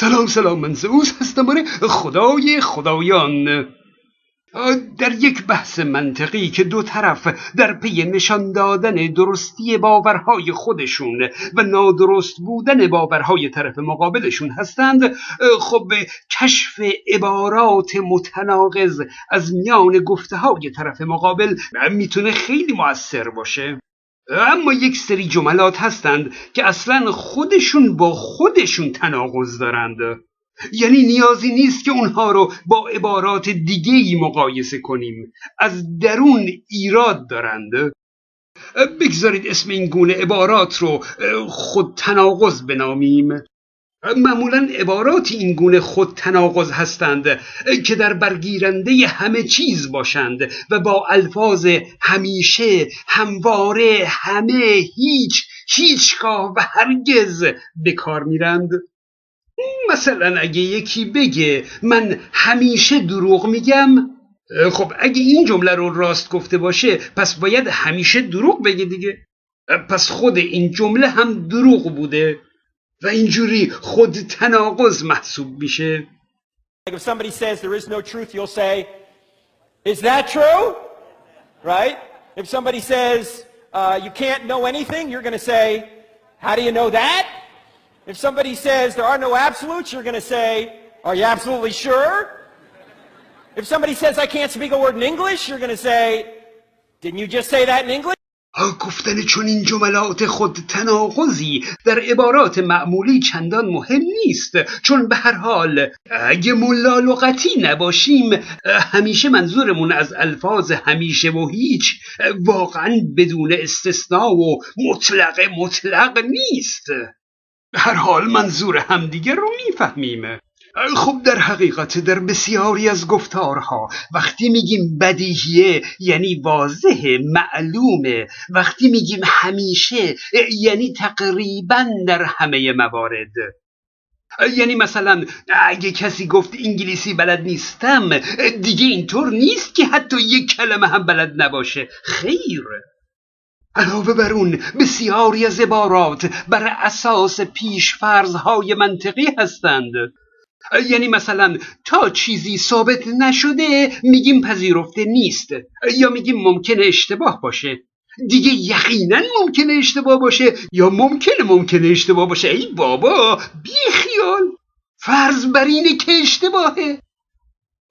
سلام سلام من زئوس هستم برای خدای خدایان. در یک بحث منطقی که دو طرف در پی نشان دادن درستی باورهای خودشون و نادرست بودن باورهای طرف مقابلشون هستند خب کشف عبارات متناقض از میان گفته های طرف مقابل می‌تونه خیلی موثر باشه. اما یک سری جملات هستند که اصلا خودشون با خودشون تناقض دارند. یعنی نیازی نیست که اونها رو با عبارات دیگه ای مقایسه کنیم. از درون ایراد دارند. بگذارید اسم این گونه عبارات رو خود تناقض بنامیم. معمولا عبارات این گونه خود تناقض هستند که در برگیرنده همه چیز باشند و با الفاظ همیشه همواره همه هیچ هیچگاه و هرگز به کار میرند. مثلا اگه یکی بگه من همیشه دروغ میگم؟ خب اگه این جمله رو راست گفته باشه پس باید همیشه دروغ بگه دیگه. پس خود این جمله هم دروغ بوده. و اینجوری خود تناقض محسوب میشه Like if somebody says there is no truth, you'll say, is that true? Right? If somebody says uh, you can't know anything, you're going to say, how do you know that? If somebody says there are no absolutes, you're going to say, are you absolutely sure? If somebody says I can't speak a word in English, you're going to say, didn't you just say that in English? گفتن چون این جملات خود تناقضی در عبارات معمولی چندان مهم نیست. چون به هر حال اگه ملا لغتی نباشیم همیشه منظورمون از الفاظ همیشه و هیچ واقعا بدون استثناء و مطلق مطلق نیست. هر حال منظور همدیگه رو می‌فهمیم. خب در حقیقت در بسیاری از گفتارها وقتی میگیم بدیهیه یعنی واضحه معلومه. وقتی میگیم همیشه یعنی تقریبا در همه موارد. یعنی مثلا اگه کسی گفت انگلیسی بلد نیستم دیگه اینطور نیست که حتی یک کلمه هم بلد نباشه. خیر. علاوه بر اون بسیاری از عبارات بر اساس پیشفرزهای منطقی هستند. یعنی مثلا تا چیزی ثابت نشده میگیم پذیرفته نیست یا میگیم ممکنه اشتباه باشه. دیگه یقینا ممکنه اشتباه باشه یا ممکنه ممکنه اشتباه باشه. ای بابا بی خیال فرض بر اینه که اشتباهه.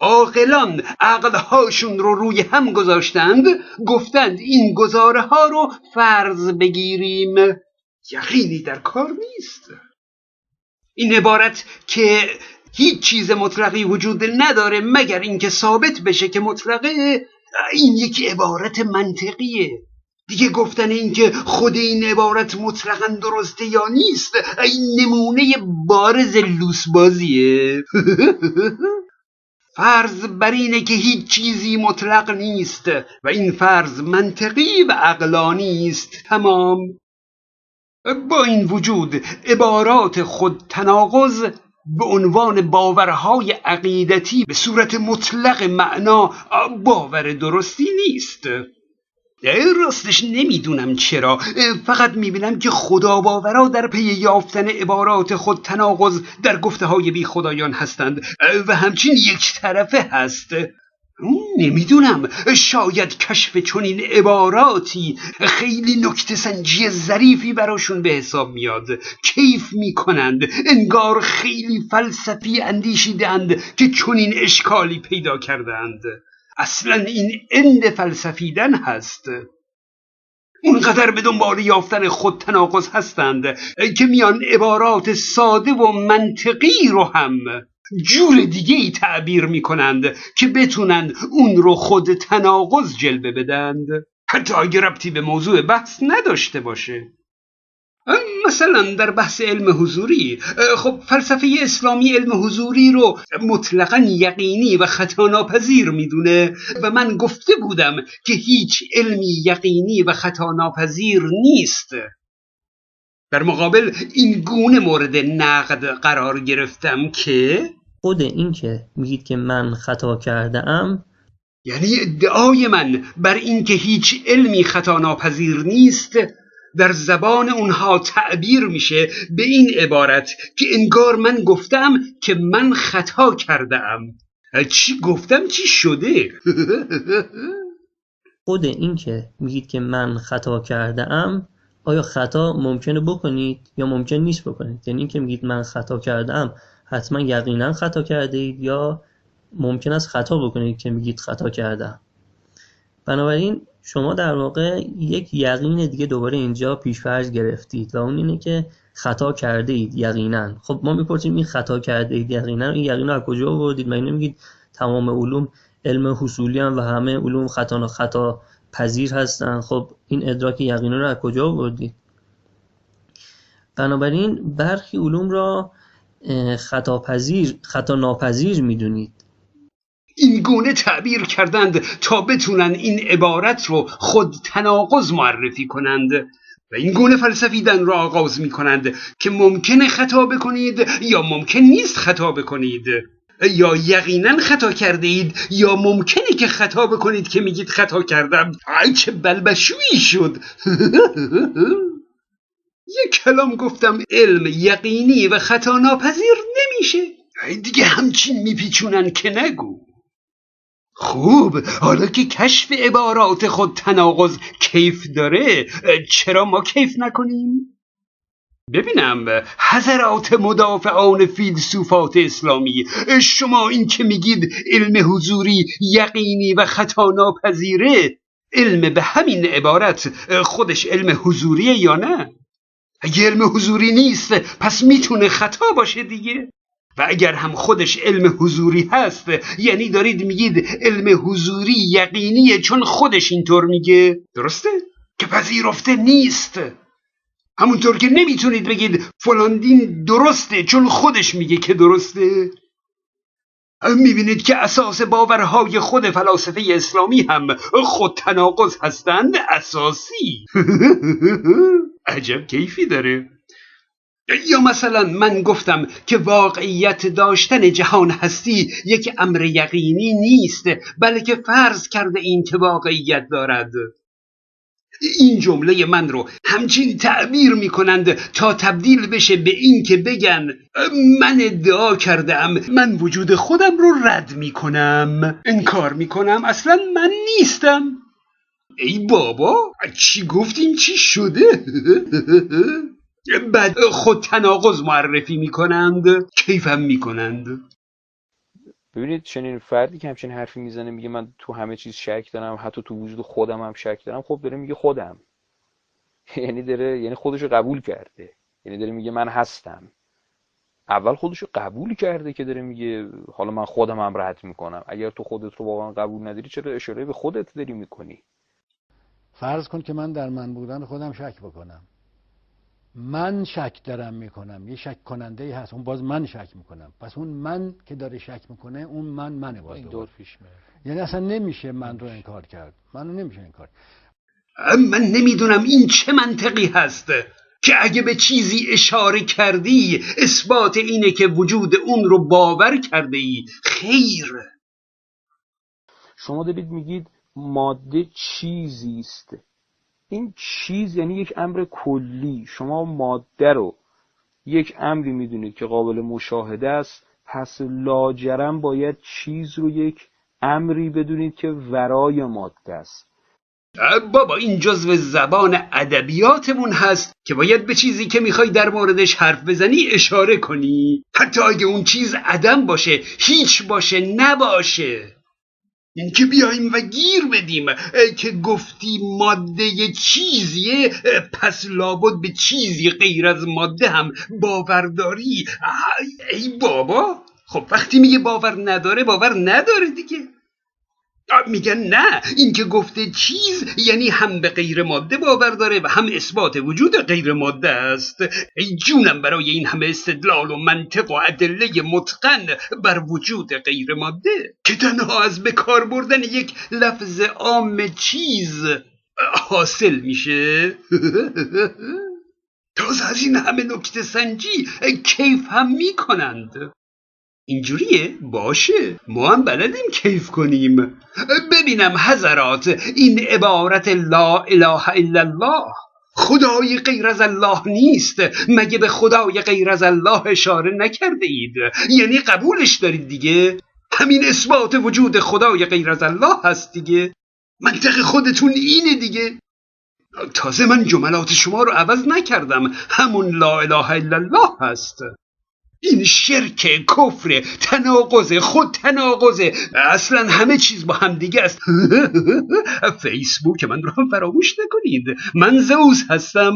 عاقلان عقلهاشون رو روی هم گذاشتند گفتند این گزاره ها رو فرض بگیریم. یقینی در کار نیست. این عبارت که هیچ چیز مطلقی وجود نداره مگر اینکه ثابت بشه که مطلقه؟ این یک عبارت منطقیه. دیگه گفتن اینکه خود این عبارت مطلقا درسته یا نیست این نمونه بارز لوس بازیه فرض بر اینه که هیچ چیزی مطلق نیست و این فرض منطقی و عقلانی است تمام. با این وجود عبارات خود تناقض به عنوان باورهای عقیدتی به صورت مطلق معنا باور درستی نیست. راستش نمی‌دونم چرا. فقط می‌بینم که خدا باورا در پی یافتن عبارات خود تناقض در گفته های بی خدایان هستند و همچین یک طرفه هست. نمی‌دونم. شاید کشف چنین عباراتی خیلی نکته سنجی ظریفی براشون به حساب میاد. کیف می‌کنند. انگار خیلی فلسفی اندیشیدند که چنین اشکالی پیدا کردند. اصلا این اند فلسفیدن هست. اونقدر به دنبال یافتن خود تناقض هستند که میان عبارات ساده و منطقی رو هم جور دیگه ای تعبیر می‌کنند که بتونن اون رو خود تناقض جلوه بدند. حتی اگه ربطی به موضوع بحث نداشته باشه. مثلا در بحث علم حضوری. خب فلسفه اسلامی علم حضوری رو مطلقا یقینی و خطا ناپذیر می‌دونه و من گفته بودم که هیچ علمی یقینی و خطا ناپذیر نیست. در مقابل این گونه مورد نقد قرار گرفتم که خود این که میگید که من خطا کرده ام یعنی ادعای من بر اینکه هیچ علمی خطا ناپذیر نیست در زبان اونها تعبیر میشه به این عبارت که انگار من گفتم که من خطا کردم چی گفتم؟ چی شده؟ خود این که میگید که من خطا کرده ام آیا خطا ممکنه بکنید یا ممکن نیست بکنید؟ یعنی اینکه میگید من خطا کرده ام حتما یقینا خطا کرده اید یا ممکن است خطا بکنید که میگید خطا کردم. بنابراین شما در واقع یک یقین دیگه دوباره اینجا پیشفرض گرفتید و اون اینه که خطا کرده اید یقینا. خب ما می‌پرسیم این خطا کرده اید یقینا؟ این یقین رو از کجا آوردید؟ من نمیگید تمام علوم علم حصولی هم و همه علوم خطا خطا پذیر هستن. خب این ادراک یقین رو از کجا آوردید بنابراین برخی علوم را خطا پذیر خطا ناپذیر می‌دونید. این گونه تعبیر کردند تا بتونن این عبارت رو خود تناقض معرفی کنند. و این گونه فلسفیدن را آغاز می کنند که ممکنه خطا بکنید یا ممکن نیست خطا بکنید. یا یقینا خطا کرده اید یا ممکنه که خطا بکنید که میگید خطا کردم. ای چه بلبشویی شد. یک کلام گفتم علم یقینی و خطا ناپذیر نمیشه. دیگه همچین میپیچونن که نگو. خوب حالا که کشف عبارات خود تناقض کیف داره چرا ما کیف نکنیم؟ ببینم حضرات مدافعان فیلسوفات اسلامی شما این که میگید علم حضوری یقینی و خطا ناپذیره علم به همین عبارت خودش علم حضوریه یا نه؟ اگه علم حضوری نیست پس می‌تونه خطا باشه دیگه و اگر هم خودش علم حضوری هست یعنی دارید میگید علم حضوری یقینیه چون خودش اینطور میگه درسته؟ که پذیرفته نیست همونطور که نمی‌تونید بگید فلاندین درسته چون خودش میگه که درسته. می‌بینید که اساس باورهای خود فلاسفه اسلامی هم خود تناقض هستند اساسی. عجب کیفی داره. یا مثلا من گفتم که واقعیت داشتن جهان هستی یک امر یقینی نیست بلکه فرض کرده این که واقعیت دارد. این جمله من رو همچین تعبیر می کنند تا تبدیل بشه به این که بگن من ادعا کردم من وجود خودم رو رد می کنم انکار می کنم اصلا من نیستم. ای بابا چی گفتیم؟ چی شده؟ بعد خود تناقض معرفی می‌کنند. کیفم می‌کنند. ببینید چنین فردی که همچین حرفی می‌زنه میگه من تو همه چیز شک دارم حتی تو وجود خودم هم شک دارم. خب داره میگه خودم. یعنی داره یعنی خودش رو قبول کرده. یعنی داره میگه من هستم. اول خودش رو قبول کرده که داره میگه حالا من خودم هم رد می‌کنم. اگر تو خودت رو واقعا قبول نداری چرا اشاره به خودت داری می‌کنی؟ فرض کن که من در من بودن خودم شک بکنم. من شک دارم می‌کنم. یه شک کننده ای هست. اون باز من شک می‌کنم. پس اون من که داره شک می‌کنه اون من منه باز دور پیش یعنی اصلا نمیشه من رو انکار کرد. منو نمیشه انکار من نمی‌دونم این چه منطقی هست که اگه به چیزی اشاره کردی اثبات اینه که وجود اون رو باور کرده ای خیر. شما دارید میگید ماده چیزی است. این چیز یعنی یک امر کلی. شما ماده رو یک امری می‌دونید که قابل مشاهده است پس لاجرم باید چیز رو یک امری بدونید که ورای ماده است. بابا این جزو زبان ادبیاتمون هست که باید به چیزی که می‌خوای در موردش حرف بزنی اشاره کنی. حتی اگه اون چیز عدم باشه هیچ باشه نباشه. اینکه بیایم و گیر بدیم. که گفتی ماده چیزیه پس لابد به چیزی غیر از ماده هم باورداری ای بابا خب وقتی میگه باور نداره باور نداره دیگه. میگن نه. این که گفته چیز یعنی هم به غیر ماده باور داره و هم اثبات وجود غیر ماده است. ای جونم برای این همه استدلال و منطق و ادله متقن بر وجود غیر ماده. که تنها از به کار بردن یک لفظ عام چیز حاصل میشه. تازه از این همه نکته سنجی کیف هم می‌کنند. اینجوریه؟ باشه. ما هم بلدیم کیف کنیم. ببینم حضرات این عبارت لا اله الا الله. خدای غیر از الله نیست. مگه به خدای غیر از الله اشاره نکرده اید یعنی قبولش دارید دیگه؟ همین اثبات وجود خدای غیر از الله هست دیگه. منطق خودتون اینه دیگه. تازه من جملات شما رو عوض نکردم. همون لا اله الا الله هست. این شرک کفر تناقض خود تناقضه اصلا همه چیز با هم دیگه است. فیسبوک من رو هم فراموش نکنید. من زوز هستم.